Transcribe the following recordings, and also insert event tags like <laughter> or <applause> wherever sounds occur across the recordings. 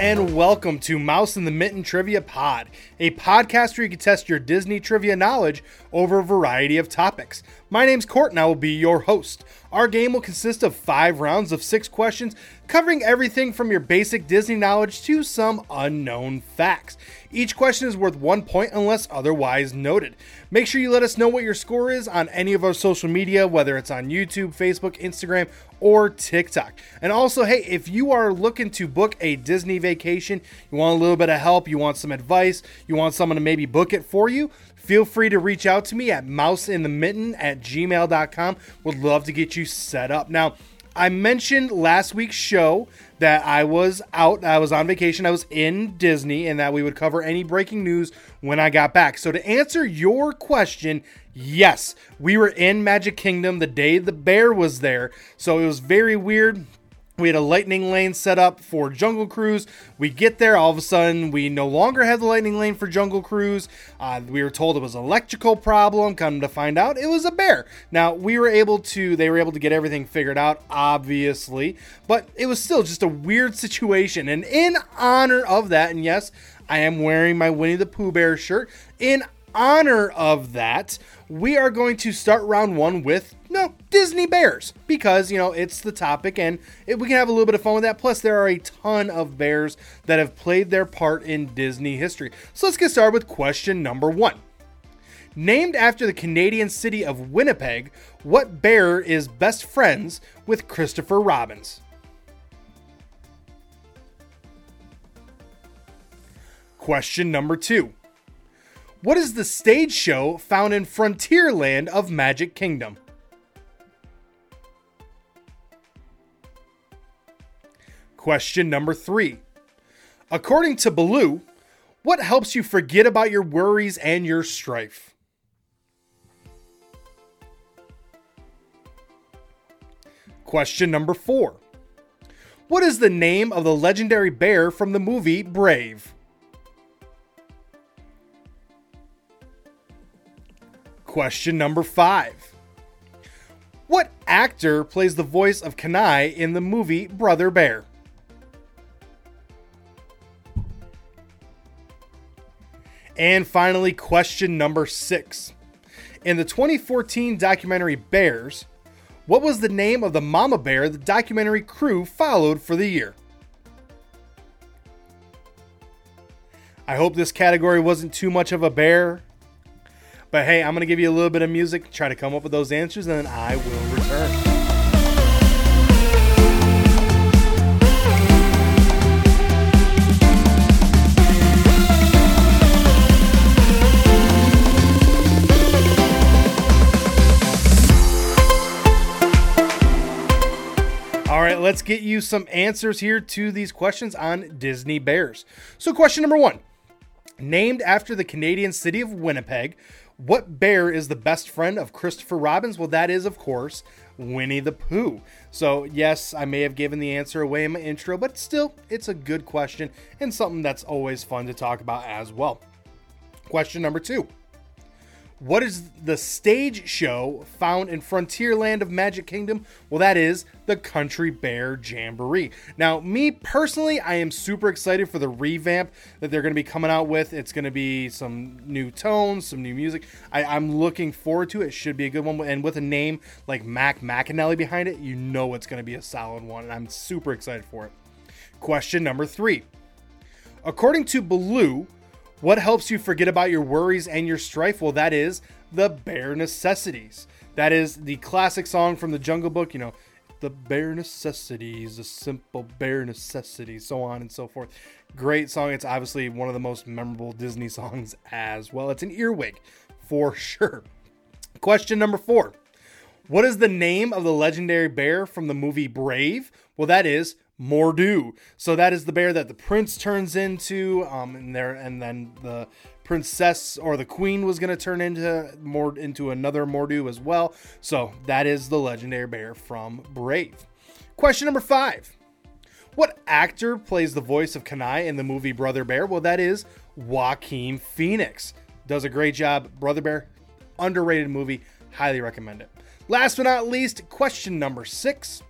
And welcome to Mouse in the Mitten Trivia Pod, a podcast where you can test your Disney trivia knowledge over a variety of topics. My name's Court and I will be your host. Our game will consist of five rounds of six questions, covering everything from your basic Disney knowledge to some unknown facts. Each question is worth one point unless otherwise noted. Make sure you let us know what your score is on any of our social media, whether it's on YouTube, Facebook, Instagram, or TikTok. And also, hey, if you are looking to book a Disney vacation, you want a little bit of help, you want some advice, you want someone to maybe book it for you, feel free to reach out to me at mouseinthemitten at gmail.com. Would love to get you set up. Now, I mentioned last week's show that I was out, I was on vacation, I was in Disney, and that we would cover any breaking news when I got back. So, to answer your question, yes, we were in Magic Kingdom the day the bear was there. So, it was very weird. We had a lightning lane set up for Jungle Cruise. We get there, all of a sudden, we no longer have the lightning lane for Jungle Cruise. Uh, we were told it was an electrical problem. Come to find out, it was a bear. Now, we were able to, they were able to get everything figured out, obviously, but it was still just a weird situation. And in honor of that, and yes, I am wearing my Winnie the Pooh Bear shirt, in honor of that, we are going to start round one with Disney bears because you know it's the topic and it, we can have a little bit of fun with that. Plus, there are a ton of bears that have played their part in Disney history. So let's get started with question number one. Named after the Canadian city of Winnipeg, what bear is best friends with Christopher Robbins? Question number two. What is the stage show found in Frontierland of Magic Kingdom? Question number three. According to Baloo, what helps you forget about your worries and your strife? Question number four. What is the name of the legendary bear from the movie Brave? Question number five. What actor plays the voice of Kenai in the movie Brother Bear? And finally, question number six. In the 2014 documentary Bears, what was the name of the mama bear the documentary crew followed for the year? I hope this category wasn't too much of a bear. But hey, I'm going to give you a little bit of music, try to come up with those answers, and then I will return. Get you some answers here to these questions on Disney Bears. So, question number one Named after the Canadian city of Winnipeg, what bear is the best friend of Christopher Robbins? Well, that is, of course, Winnie the Pooh. So, yes, I may have given the answer away in my intro, but still, it's a good question and something that's always fun to talk about as well. Question number two What is the stage show found in Frontierland of Magic Kingdom? Well, that is the Country Bear Jamboree. Now, me personally, I am super excited for the revamp that they're going to be coming out with. It's going to be some new tones, some new music. I, I'm looking forward to it. It should be a good one. And with a name like Mac McAnally behind it, you know it's going to be a solid one. And I'm super excited for it. Question number three. According to Baloo, what helps you forget about your worries and your strife? Well, that is the bare necessities. That is the classic song from the Jungle Book, you know, the bare necessities, the simple bare necessities, so on and so forth. Great song. It's obviously one of the most memorable Disney songs as well. It's an earwig for sure. Question number four. What is the name of the legendary bear from the movie Brave? Well, that is Mordu. So that is the bear that the prince turns into, um, and there, and then the princess or the queen was going to turn into more into another Mordu as well. So that is the legendary bear from Brave. Question number five. What actor plays the voice of Kenai in the movie Brother Bear? Well, that is Joaquin Phoenix. Does a great job. Brother Bear, underrated movie. Highly recommend it. Last but not least, question number six.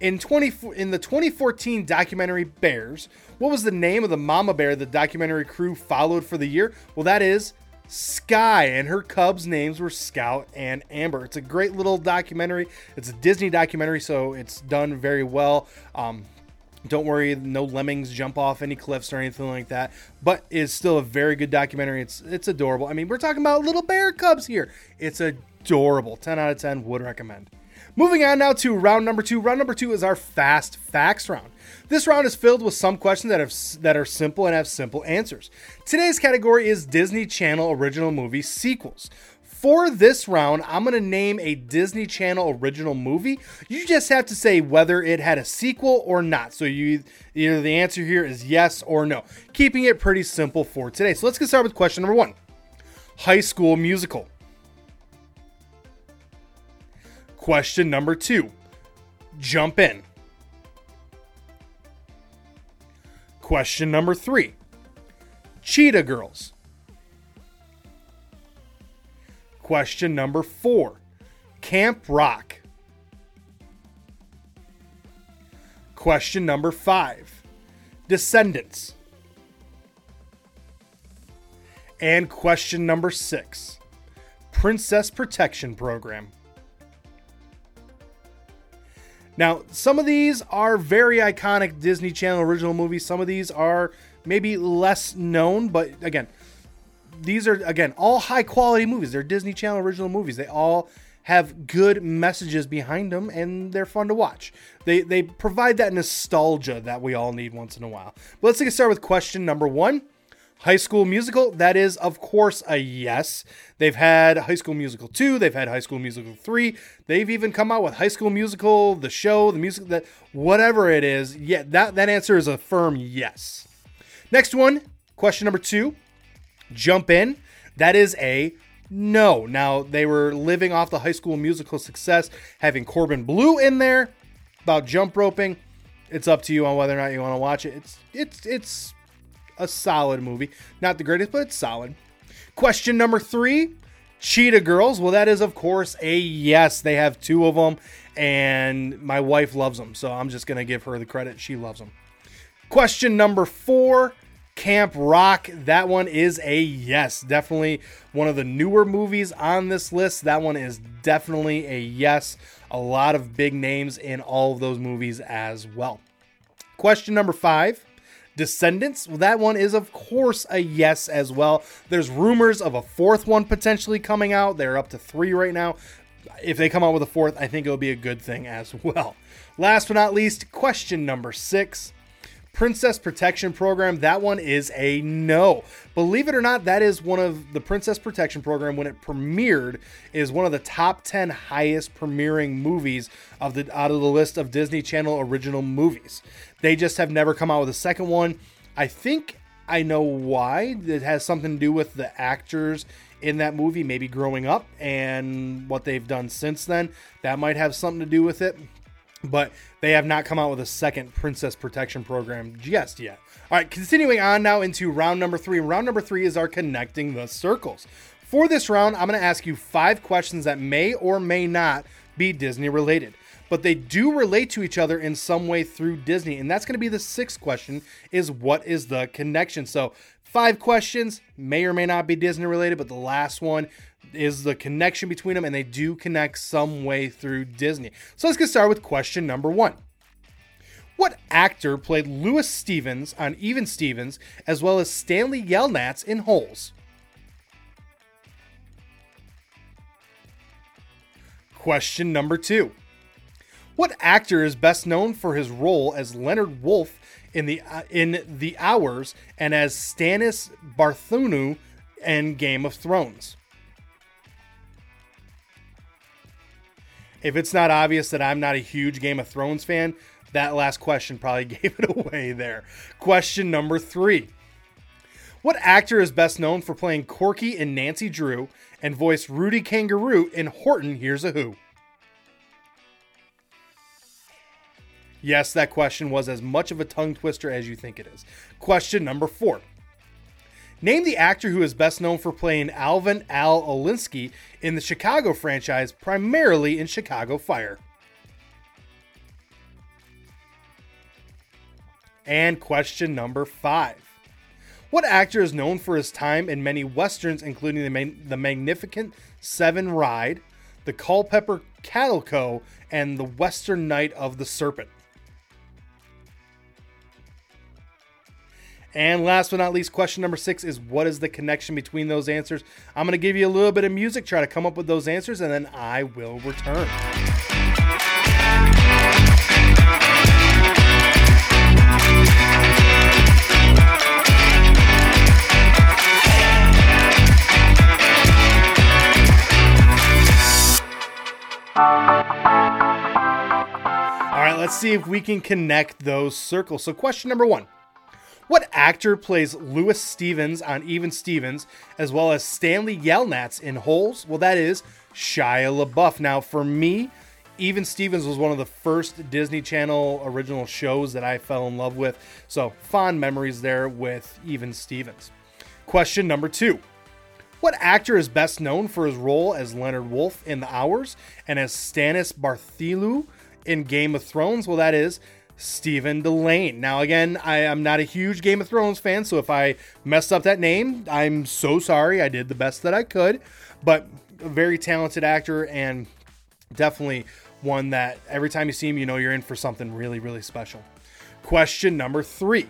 In 20 in the 2014 documentary Bears, what was the name of the mama bear the documentary crew followed for the year? Well, that is Sky, and her cubs' names were Scout and Amber. It's a great little documentary. It's a Disney documentary, so it's done very well. Um, don't worry, no lemmings jump off any cliffs or anything like that. But it's still a very good documentary. It's it's adorable. I mean, we're talking about little bear cubs here. It's adorable. 10 out of 10 would recommend. Moving on now to round number two. Round number two is our fast facts round. This round is filled with some questions that have that are simple and have simple answers. Today's category is Disney Channel original movie sequels. For this round, I'm going to name a Disney Channel original movie. You just have to say whether it had a sequel or not. So you either the answer here is yes or no. Keeping it pretty simple for today. So let's get started with question number 1. High School Musical. Question number 2. Jump in. Question number 3. Cheetah Girls. Question number four Camp Rock. Question number five Descendants. And question number six Princess Protection Program. Now, some of these are very iconic Disney Channel original movies. Some of these are maybe less known, but again, these are again all high quality movies. They're Disney Channel original movies. They all have good messages behind them and they're fun to watch. They they provide that nostalgia that we all need once in a while. But let's get started with question number 1. High School Musical, that is of course a yes. They've had High School Musical 2, they've had High School Musical 3. They've even come out with High School Musical, the show, the music that whatever it is. Yeah, that that answer is a firm yes. Next one, question number 2 jump in, that is a no. Now, they were living off the high school musical success, having Corbin Bleu in there about jump roping. It's up to you on whether or not you want to watch it. It's it's it's a solid movie. Not the greatest, but it's solid. Question number 3, Cheetah Girls. Well, that is of course a yes. They have two of them and my wife loves them. So I'm just going to give her the credit. She loves them. Question number 4, Camp Rock. That one is a yes. Definitely one of the newer movies on this list. That one is definitely a yes. A lot of big names in all of those movies as well. Question number five. Descendants, well, that one is, of course, a yes as well. There's rumors of a fourth one potentially coming out. They're up to three right now. If they come out with a fourth, I think it'll be a good thing as <laughs> well. Last but not least, question number six Princess Protection Program, that one is a no. Believe it or not, that is one of the Princess Protection Program when it premiered is one of the top 10 highest premiering movies of the out of the list of Disney Channel original movies. They just have never come out with a second one. I think I know why. It has something to do with the actors in that movie maybe growing up and what they've done since then. That might have something to do with it but they have not come out with a second princess protection program just yet. All right, continuing on now into round number three. Round number three is our connecting the circles. For this round, I'm going to ask you five questions that may or may not be Disney related, but they do relate to each other in some way through Disney. And that's going to be the sixth question is what is the connection? So five questions may or may not be Disney related, but the last one is the connection between them, and they do connect some way through Disney. So let's get started with question number one. What actor played Lewis Stevens on Even Stevens as well as Stanley Yelnats in Holes? Question number two. What actor is best known for his role as Leonard Woolf in the uh, in The Hours and as Stannis Baratheon in Game of Thrones? if it's not obvious that I'm not a huge Game of Thrones fan, that last question probably <laughs> gave it away there. Question number three What actor is best known for playing Corky in Nancy Drew and voiced Rudy Kangaroo in Horton Hears a Who? Yes, that question was as much of a tongue twister as you think it is. Question number four Name the actor who is best known for playing Alvin Al Olinsky in the Chicago franchise, primarily in Chicago Fire. And question number five. What actor is known for his time in many westerns, including the, Man- the Magnificent Seven Ride, the Culpeper Cattle Co., and the Western Night of the Serpent? And last but not least, question number six is what is the connection between those answers? I'm going to give you a little bit of music, try to come up with those answers, and then I will return. All right, let's see if we can connect those circles. So, question number one What actor plays Lewis Stevens on Even Stevens, as well as Stanley Yelnats in Holes? Well, that is Shia LaBeouf. Now, for me, Even Stevens was one of the first Disney Channel original shows that I fell in love with. So, fond memories there with Even Stevens. Question number two what actor is best known for his role as Leonard Woolf in The Hours and as Stannis Bartholomew in Game of Thrones? Well, that is Stephen Dillane. Now, again, I am not a huge Game of Thrones fan, so if I messed up that name, I'm so sorry. I did the best that I could, but a very talented actor and definitely one that every time you see him, you know you're in for something really, really special. Question number three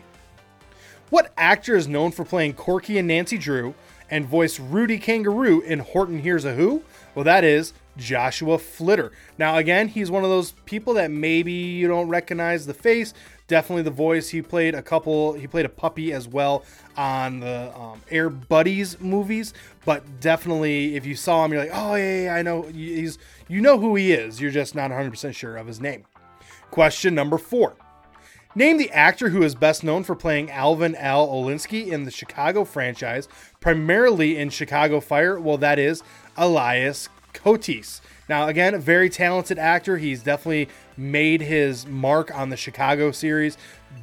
What actor is known for playing Corky and Nancy Drew and voiced Rudy Kangaroo in Horton Hears a Who? Well, that is Joshua Flitter. Now, again, he's one of those people that maybe you don't recognize the face. Definitely the voice. He played a couple. He played a puppy as well on the um, Air Buddies movies. But definitely, if you saw him, you're like, oh yeah, yeah, I know. He's you know who he is. You're just not 100 percent sure of his name. Question number four. Name the actor who is best known for playing Alvin L. Olinsky in the Chicago franchise, primarily in Chicago Fire. Well, that is Elias Koteas. Now, again, a very talented actor. He's definitely made his mark on the Chicago series.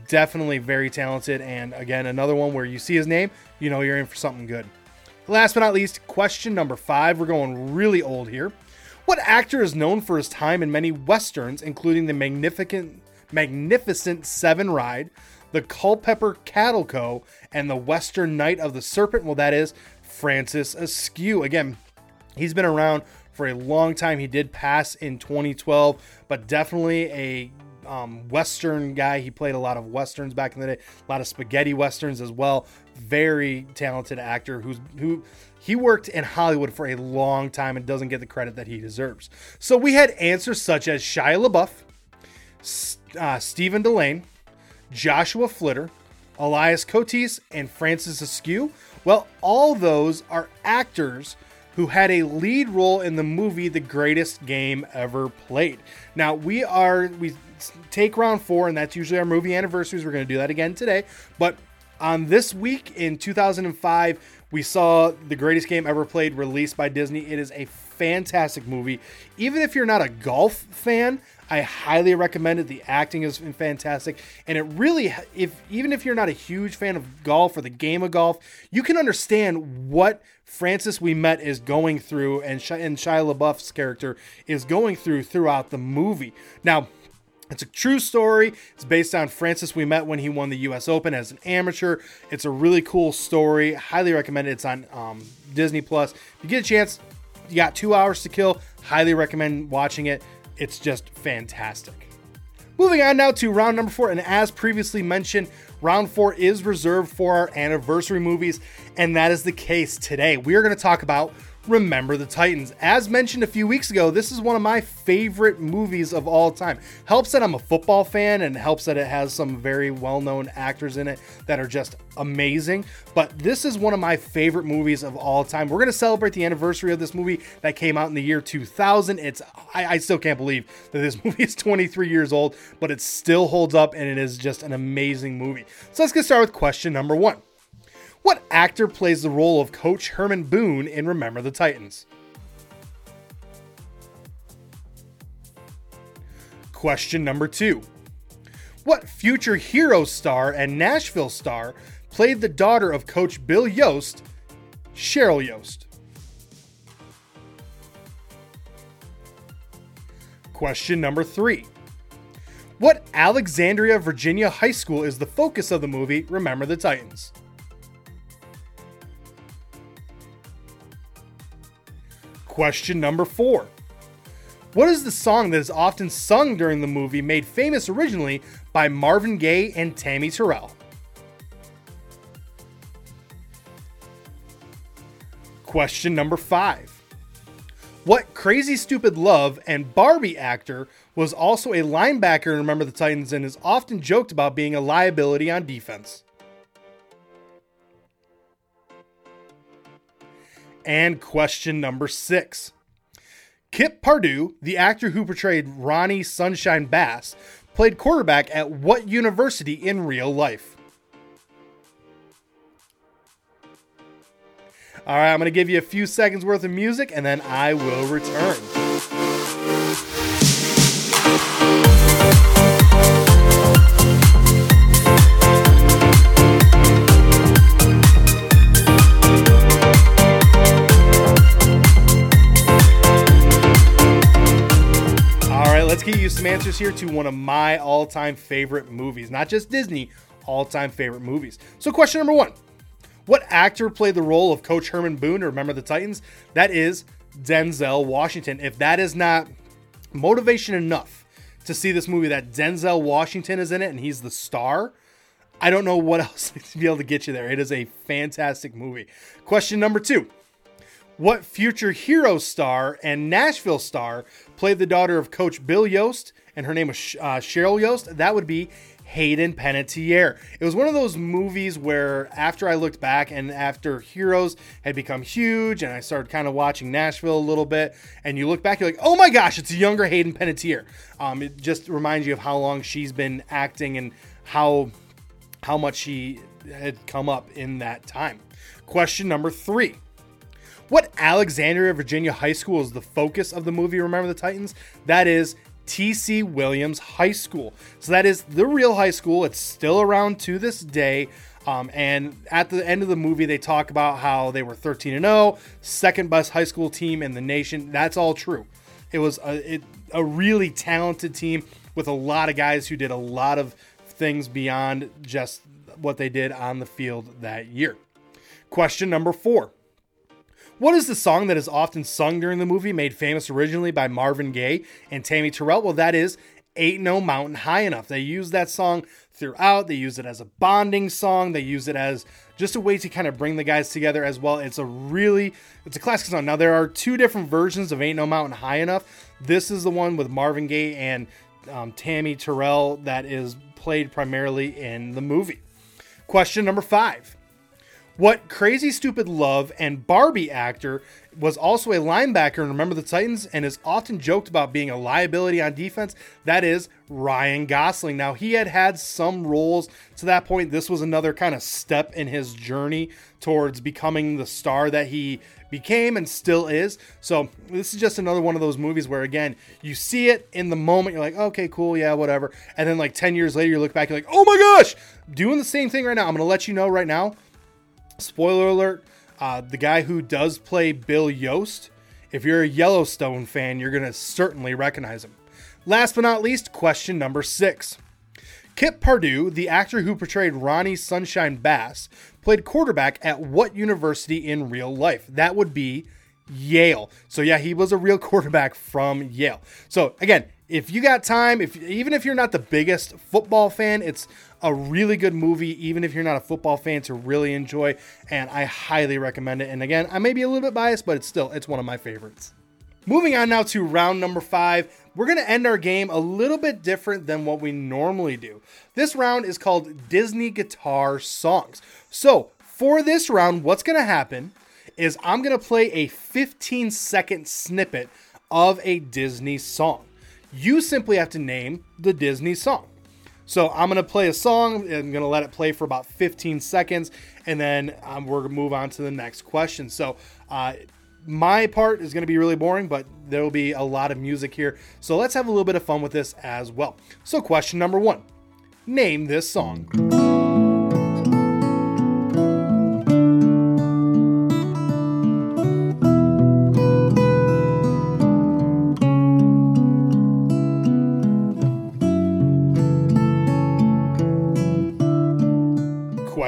Definitely very talented. And again, another one where you see his name, you know you're in for something good. Last but not least, question number five. We're going really old here. What actor is known for his time in many westerns, including the magnificent Magnificent Seven Ride, the Culpeper Cattle Co., and the Western Night of the Serpent. Well, that is Francis Askew. Again, he's been around for a long time. He did pass in 2012, but definitely a um, Western guy. He played a lot of Westerns back in the day, a lot of spaghetti Westerns as well. Very talented actor who's who he worked in Hollywood for a long time and doesn't get the credit that he deserves. So we had answers such as Shia LaBeouf, uh, Stephen Dillane, Joshua Flitter, Elias Koteas, and Francis Askew. Well, all those are actors who had a lead role in the movie The Greatest Game Ever Played. Now, we are, we take round four, and that's usually our movie anniversaries. We're going to do that again today. But on this week in 2005, we saw The Greatest Game Ever Played released by Disney. It is a fantastic movie. Even if you're not a golf fan, I highly recommend it. The acting is fantastic, and it really, if even if you're not a huge fan of golf or the game of golf, you can understand what Francis Ouimet is going through, and Shia, and Shia LaBeouf's character is going through throughout the movie. Now. It's a true story. It's based on Francis Ouimet when he won the U.S. Open as an amateur. It's a really cool story. Highly recommend it. It's on um, Disney Plus. If you get a chance, you got two hours to kill. Highly recommend watching it. It's just fantastic. Moving on now to round number four, and as previously mentioned, round four is reserved for our anniversary movies, and that is the case today. We are going to talk about Remember the Titans. As mentioned a few weeks ago, this is one of my favorite movies of all time. Helps that I'm a football fan and helps that it has some very well known actors in it that are just amazing. But this is one of my favorite movies of all time. We're going to celebrate the anniversary of this movie that came out in the year 2000. It's I, I still can't believe that this <laughs> movie is 23 years old, but it still holds up and it is just an amazing movie. So let's get started with question number one. What actor plays the role of Coach Herman Boone in Remember the Titans? Question number two. What future hero star and Nashville star played the daughter of Coach Bill Yost, Cheryl Yost? Question number three. What Alexandria, Virginia high school is the focus of the movie Remember the Titans? Question number four. What is the song that is often sung during the movie made famous originally by Marvin Gaye and Tammy Terrell? Question number five. What Crazy Stupid Love and Barbie actor was also a linebacker in Remember the Titans and is often joked about being a liability on defense? And question number six. Kip Pardue, the actor who portrayed Ronnie Sunshine Bass, played quarterback at what university in real life? All right, I'm going to give you a few seconds worth of music and then I will return. Let's get you some answers here to one of my all time favorite movies. Not just Disney, all time favorite movies. So, question number one what actor played the role of Coach Herman Boone to Remember the Titans? That is Denzel Washington. If that is not motivation enough to see this movie that Denzel Washington is in it and he's the star, I don't know what <laughs> else to be able to get you there. It is a fantastic movie. Question number two. What future hero star and Nashville star played the daughter of Coach Bill Yost, and her name was uh, Cheryl Yost? That would be Hayden Panettiere. It was one of those movies where after I looked back and after Heroes had become huge and I started kind of watching Nashville a little bit, and you look back, you're like, oh my gosh, it's a younger Hayden Panettiere. Um, it just reminds you of how long she's been acting and how how much she had come up in that time. Question number three. What Alexandria, Virginia high school is the focus of the movie Remember the Titans? That is TC Williams High School. So that is the real high school. It's still around to this day. Um, and at the end of the movie, they talk about how they were 13 and 0, second best high school team in the nation. That's all true. It was a, it, a really talented team with a lot of guys who did a lot of things beyond just what they did on the field that year. Question number four what is the song that is often sung during the movie, made famous originally by Marvin Gaye and Tammy Terrell? Well, that is Ain't No Mountain High Enough. They use that song throughout. They use it as a bonding song. They use it as just a way to kind of bring the guys together as well. It's a really, it's a classic song. Now, there are two different versions of Ain't No Mountain High Enough. This is the one with Marvin Gaye and um, Tammy Terrell that is played primarily in the movie. Question number five. What Crazy Stupid Love and Barbie actor was also a linebacker in Remember the Titans and is often joked about being a liability on defense. That is Ryan Gosling. Now, he had had some roles to that point. This was another kind of step in his journey towards becoming the star that he became and still is. So, this is just another one of those movies where, again, you see it in the moment, you're like, okay, cool, yeah, whatever. And then, like, 10 years later, you look back, you're like, oh my gosh, doing the same thing right now. I'm going to let you know right now spoiler alert uh, the guy who does play Bill Yost, if you're a Yellowstone fan, you're going to certainly recognize him. Last but not least, question number six. Kip Pardue, the actor who portrayed Ronnie Sunshine Bass, played quarterback at what university in real life? That would be Yale. So yeah, he was a real <laughs> quarterback from Yale. So again, if you got time, if even if you're not the biggest football fan, it's a really good movie, even if you're not a football fan, to really enjoy. And I highly recommend it. And again, I may be a little bit biased, but it's still it's one of my favorites. Moving on now to round number five, we're to end our game a little bit different than what we normally do. This round is called Disney Guitar Songs. So, for this round, what's to happen is I'm to play a 15 second snippet of a Disney song. You simply have to name the Disney song. So I'm to play a song I'm to let it play for about 15 seconds and then um, we're to move on to the next question. So, uh, my part is to be really boring, but there will be a lot of music here. So let's have a little bit of fun with this as well. So, question number one Name this song.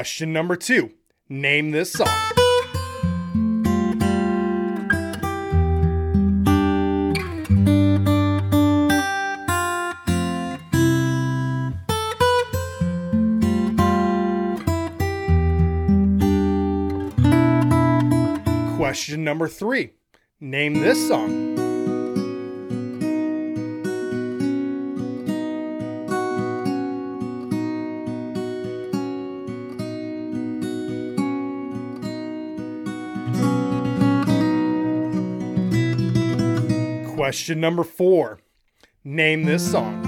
Question number two Name this song. Question number three Name this song. Question number four Name this song.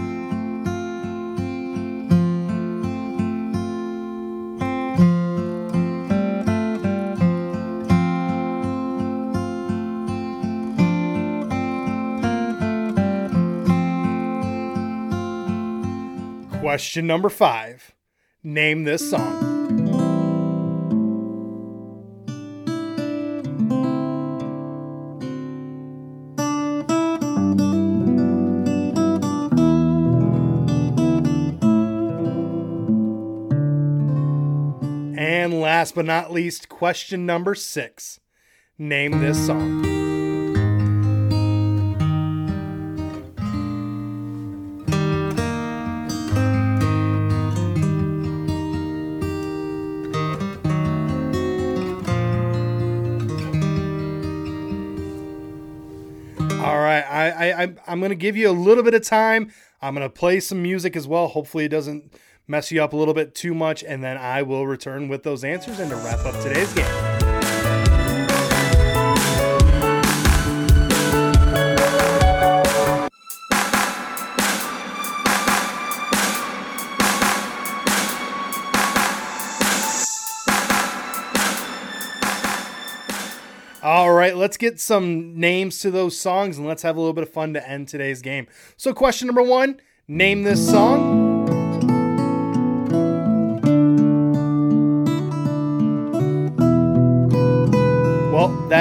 Question number five Name this song. And last but not least, question number six Name this song. All right, I, I, I'm gonna give you a little bit of time. I'm gonna play some music as well. Hopefully, it doesn't mess you up a little bit too much, and then I will return with those answers and to wrap up today's game. All right, let's get some names to those songs and let's have a little bit of fun to end today's game. So, question number one name this song.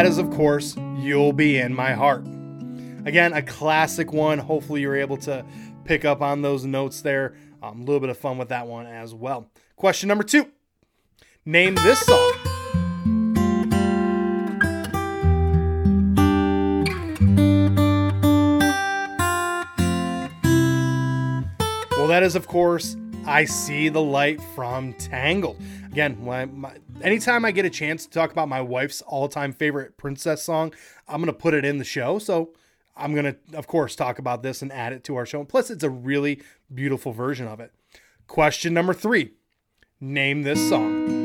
That is, of course, You'll Be in My Heart. Again, a classic one. Hopefully, you're able to pick up on those notes there. Um, a little bit of fun with that one as well. Question number two Name this song. Well, that is, of course, I See the Light from Tangled. Again, my, my, anytime I get a chance to talk about my wife's all time favorite princess song, I'm to put it in the show. So I'm to, of course, talk about this and add it to our show. And Plus, it's a really beautiful version of it. Question number three Name this song.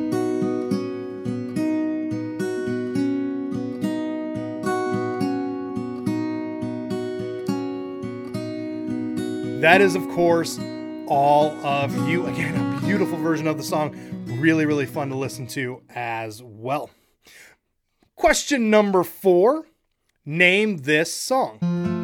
That is, of course, all of you. Again, a beautiful version of the song. Really, really fun to listen to as well. Question number four Name this song.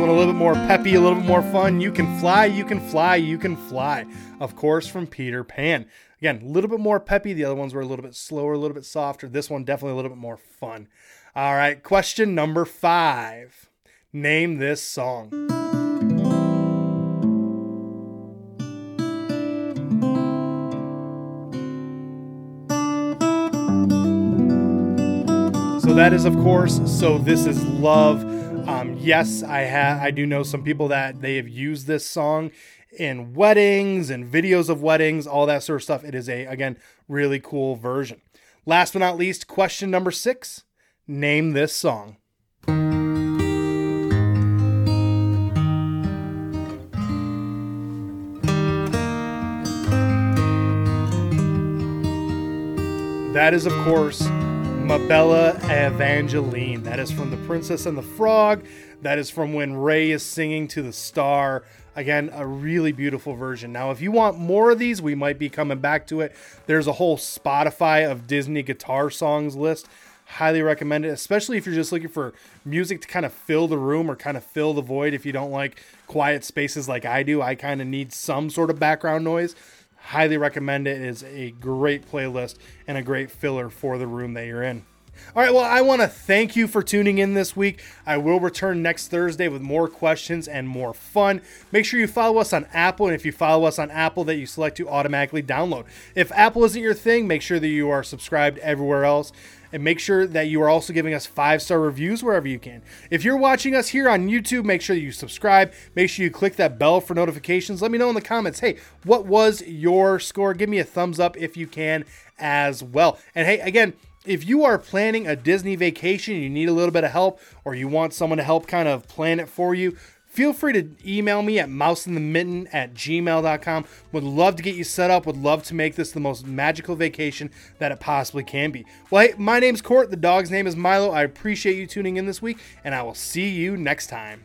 One a little bit more peppy, a little bit more fun. You can fly, you can fly, you can fly. Of course, from Peter Pan. Again, a little bit more peppy. The other ones were a little bit slower, a little bit softer. This one definitely a little bit more fun. All right, question number five. Name this song. So that is, of course, so this is love. Um, yes, I have. I do know some people that they have used this song in weddings and videos of weddings, all that sort of stuff. It is a again really cool version. Last but not least, question number six: Name this song. That is, of course, Ma Belle Evangeline. That is from The Princess and the Frog. That is from when Ray is singing to the star. Again, a really beautiful version. Now, if you want more of these, we might be coming back to it. There's a whole Spotify of Disney guitar songs list. Highly recommend it, especially if you're just looking for music to kind of fill the room or kind of fill the void. If you don't like quiet spaces like I do, I kind of need some sort of background noise. Highly recommend it. It is a great playlist and a great filler for the room that you're in. All right, well, I want to thank you for tuning in this week. I will return next Thursday with more questions and more fun. Make sure you follow us on Apple, and if you follow us on Apple, that you select to automatically download. If Apple isn't your thing, make sure that you are subscribed everywhere else. And make sure that you are also giving us five star reviews wherever you can. If you're watching us here on YouTube, make sure you subscribe. Make sure you click that bell for notifications. Let me know in the comments hey, what was your score? Give me a thumbs up if you can as well. And hey, again, if you are planning a Disney vacation, you need a little bit of help, or you want someone to help kind of plan it for you, feel free to email me at mouseinthemitten at gmail.com. Would love to get you set up, would love to make this the most magical vacation that it possibly can be. Well, hey, my name's Court, the dog's name is Milo. I appreciate you tuning in this week, and I will see you next time.